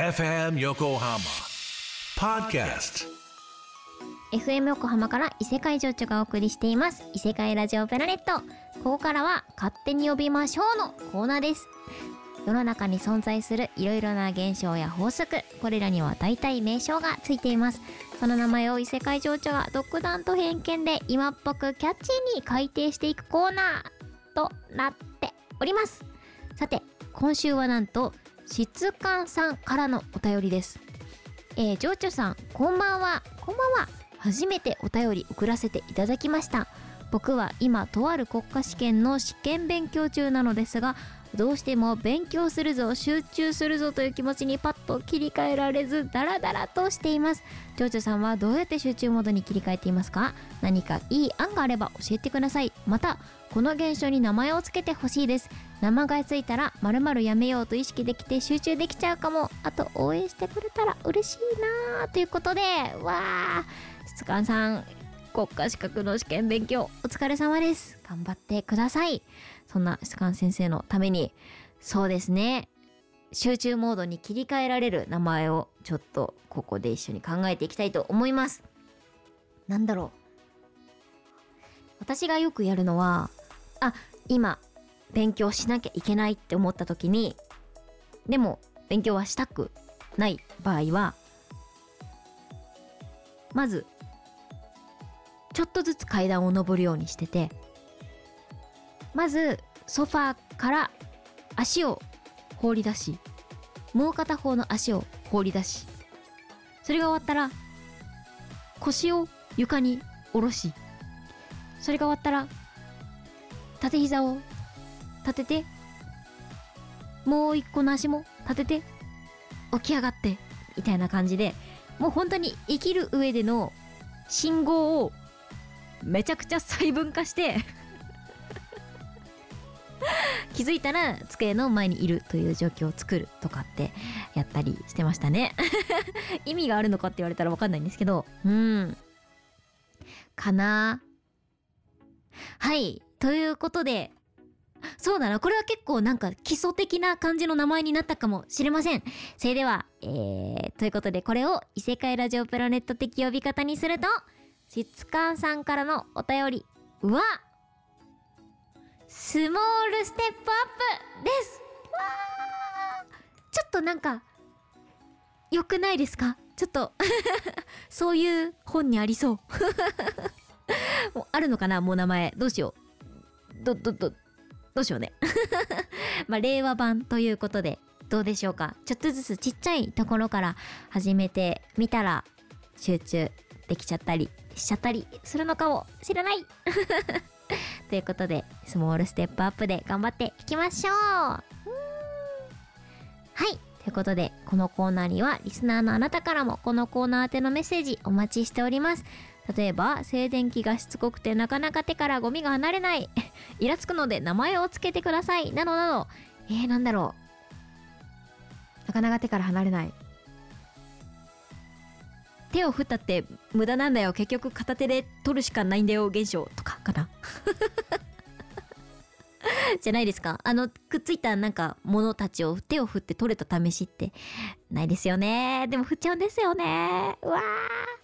FM Yokohama Podcast FM 横浜から異世界情緒がお送りしています。異世界ラジオプラネット。ここからは勝手に呼びましょうのコーナーです。世の中に存在するいろいろな現象や法則。これらには大体名称がついています。その名前を異世界情緒が独断と偏見で今っぽくキャッチーに改定していくコーナーとなっております。さて今週はなんと質感さんからのお便りです。えー、情緒さんこんばんは。こんばんは。初めてお便り送らせていただきました。僕は今とある国家試験の試験勉強中なのですがどうしても勉強するぞ集中するぞという気持ちにパッと切り替えられずダラダラとしています。ジョジョさんはどうやって集中モードに切り替えていますか？何かいい案があれば教えてください。またこの現象に名前を付けてほしいです。名前がついたら〇〇やめようと意識できて集中できちゃうかも。あと応援してくれたら嬉しいなということでわー質感さん国家資格の試験勉強お疲れ様です。頑張ってください。そんな質感先生のためにそうですね。集中モードに切り替えられる名前をちょっとここで一緒に考えていきたいと思います。なんだろう。私がよくやるのはあ今勉強しなきゃいけないって思った時にでも勉強はしたくない場合はまずちょっとずつ階段を上るようにしててまずソファーから足を放り出しもう片方の足を放り出しそれが終わったら腰を床に下ろしそれが終わったら縦膝を立てて。もう一個の足も立てて。起き上がって。みたいな感じで。もう本当に生きる上での信号をめちゃくちゃ細分化して。気づいたら机の前にいるという状況を作るとかってやったりしてましたね。意味があるのかって言われたらわかんないんですけど。うん。かな。はい。ということでそうだな。これは結構なんか基礎的な感じの名前になったかもしれません。それでは、えー、ということでこれを異世界ラジオプラネット的呼び方にすると、質感さんからのお便りは、スモールステップアップですわーちょっとなんか、良くないですか？ちょっと そういう本にありそう もうあるのかな？もう名前。どうしよう。ど、ど、ど、どうしようね。まあ、令和版ということで、どうでしょうか。ちょっとずつちっちゃいところから始めてみたら、集中できちゃったりしちゃったりするのかもしれない ということで、スモールステップアップで頑張っていきましょうはい。ということで、このコーナーには、リスナーのあなたからも、このコーナー宛てのメッセージお待ちしております。例えば、静電気がしつこくてなかなか手からゴミが離れない。イラつくので名前を付けてください。などなど。えー、なんだろう。なかなか手から離れない。手を振ったって無駄なんだよ。結局片手で取るしかないんだよ。現象とかかな。じゃないですか。あの、くっついたなんか、ものたちを手を振って取れた試しって、ないですよね。でも振っちゃうんですよね。うわー。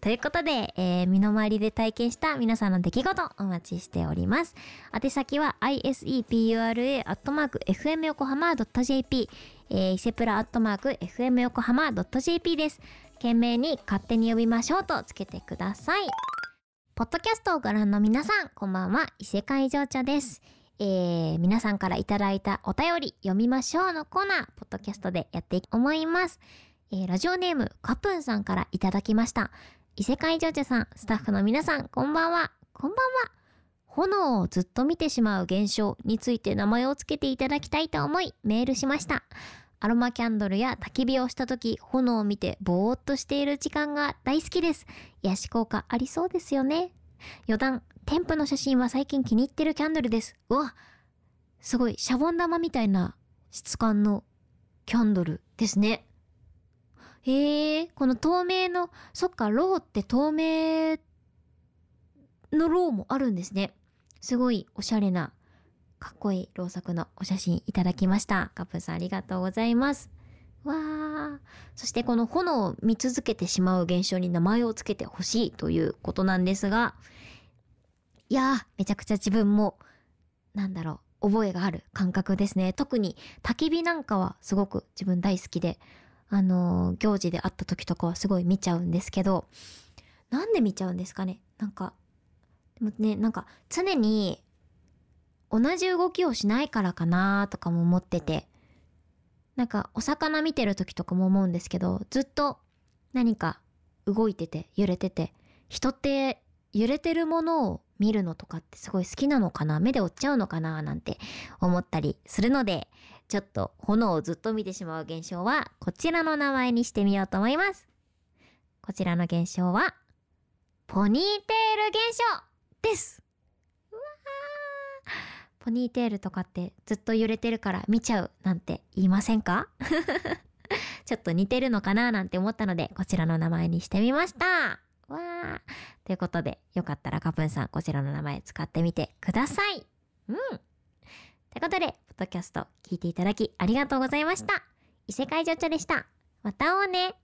ということで、えー、身の回りで体験した皆さんの出来事お待ちしております。宛先は isepura.fmyokohama.jp えー、伊勢プラ .fmyokohama.jp です。懸命に勝手に呼びましょうとつけてください。ポッドキャストをご覧の皆さん、こんばんは、異世界情緒です。えー、皆さんからいただいたお便り読みましょうのコーナー、ポッドキャストでやっていき思います。えー、ラジオネーム、カプンさんからいただきました。異世界情緒さん、スタッフの皆さん、こんばんは。こんばんは。炎をずっと見てしまう現象について名前を付けていただきたいと思い、メールしました。アロマキャンドルや焚き火をした時、炎を見てぼーっとしている時間が大好きです。癒し効果ありそうですよね。余談、添付の写真は最近気に入ってるキャンドルです。うわすごい、シャボン玉みたいな質感のキャンドルですね。へえ、この透明の、そっか、ローって透明のローもあるんですね。すごいおしゃれな、かっこいいろうそくのお写真いただきました。カップさんありがとうございます。わー。そしてこの炎を見続けてしまう現象に名前をつけてほしいということなんですが、いやー、めちゃくちゃ自分も、なんだろう、覚えがある感覚ですね。特に焚き火なんかはすごく自分大好きで、あの行事で会った時とかはすごい見ちゃうんですけど、なんで見ちゃうんですかね？なんか、でもね、なんか常に同じ動きをしないからかなとかも思ってて、なんかお魚見てる時とかも思うんですけど、ずっと何か動いてて揺れてて、人って揺れてるものを見るのとかってすごい好きなのかな？目で追っちゃうのかな？なんて思ったりするので、ちょっと炎をずっと見てしまう現象はこちらの名前にしてみようと思います。こちらの現象は、ポニーテール現象です。うわーポニーテールとかってずっと揺れてるから見ちゃうなんて言いませんか？ちょっと似てるのかな？なんて思ったのでこちらの名前にしてみました。ということでよかったらカプンさんこちらの名前使ってみてください。うん。ということで、ポッドキャスト聞いていただきありがとうございました。異世界情緒でした。また会おうね。